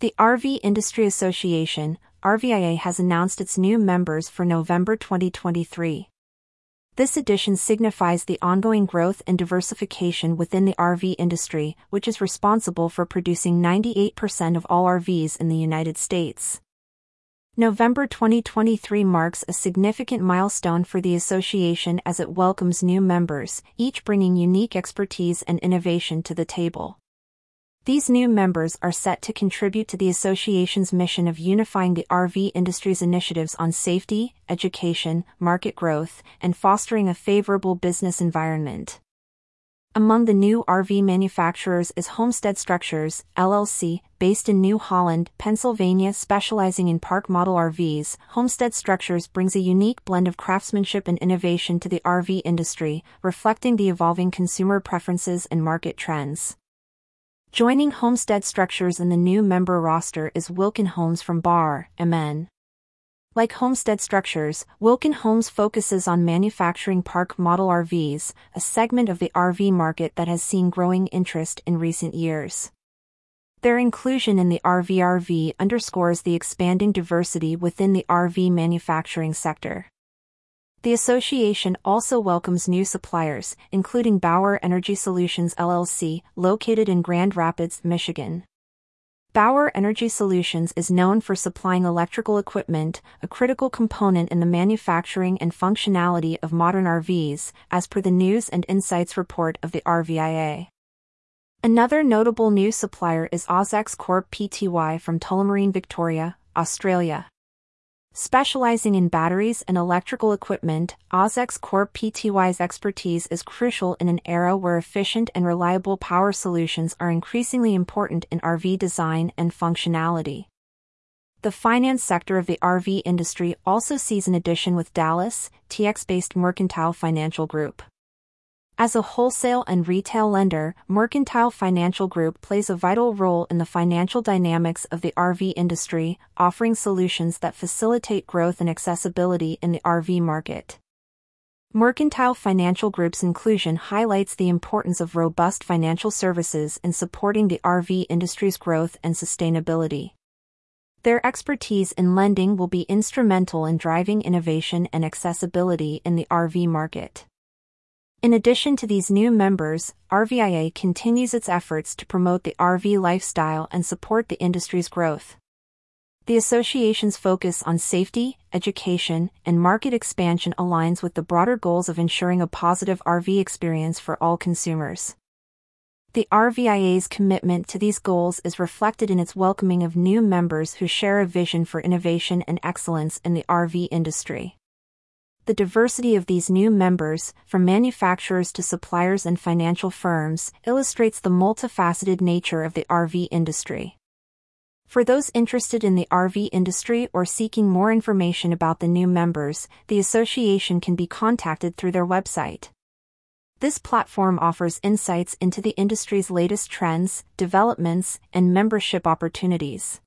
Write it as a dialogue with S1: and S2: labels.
S1: The RV Industry Association, RVIA has announced its new members for November 2023. This edition signifies the ongoing growth and diversification within the RV industry, which is responsible for producing 98% of all RVs in the United States. November 2023 marks a significant milestone for the association as it welcomes new members, each bringing unique expertise and innovation to the table. These new members are set to contribute to the association's mission of unifying the RV industry's initiatives on safety, education, market growth, and fostering a favorable business environment. Among the new RV manufacturers is Homestead Structures, LLC, based in New Holland, Pennsylvania, specializing in park model RVs. Homestead Structures brings a unique blend of craftsmanship and innovation to the RV industry, reflecting the evolving consumer preferences and market trends. Joining Homestead Structures in the new member roster is Wilkin Homes from Bar, MN. Like Homestead Structures, Wilkin Homes focuses on manufacturing park model RVs, a segment of the RV market that has seen growing interest in recent years. Their inclusion in the RVRV underscores the expanding diversity within the RV manufacturing sector. The association also welcomes new suppliers, including Bauer Energy Solutions LLC, located in Grand Rapids, Michigan. Bauer Energy Solutions is known for supplying electrical equipment, a critical component in the manufacturing and functionality of modern RVs, as per the News and Insights report of the RVIA. Another notable new supplier is Ozx Corp Pty from Tullamarine, Victoria, Australia. Specializing in batteries and electrical equipment, Ozx Corp Pty's expertise is crucial in an era where efficient and reliable power solutions are increasingly important in RV design and functionality. The finance sector of the RV industry also sees an addition with Dallas, TX-based Mercantile Financial Group. As a wholesale and retail lender, Mercantile Financial Group plays a vital role in the financial dynamics of the RV industry, offering solutions that facilitate growth and accessibility in the RV market. Mercantile Financial Group's inclusion highlights the importance of robust financial services in supporting the RV industry's growth and sustainability. Their expertise in lending will be instrumental in driving innovation and accessibility in the RV market. In addition to these new members, RVIA continues its efforts to promote the RV lifestyle and support the industry's growth. The association's focus on safety, education, and market expansion aligns with the broader goals of ensuring a positive RV experience for all consumers. The RVIA's commitment to these goals is reflected in its welcoming of new members who share a vision for innovation and excellence in the RV industry the diversity of these new members, from manufacturers to suppliers and financial firms, illustrates the multifaceted nature of the RV industry. For those interested in the RV industry or seeking more information about the new members, the association can be contacted through their website. This platform offers insights into the industry's latest trends, developments, and membership opportunities.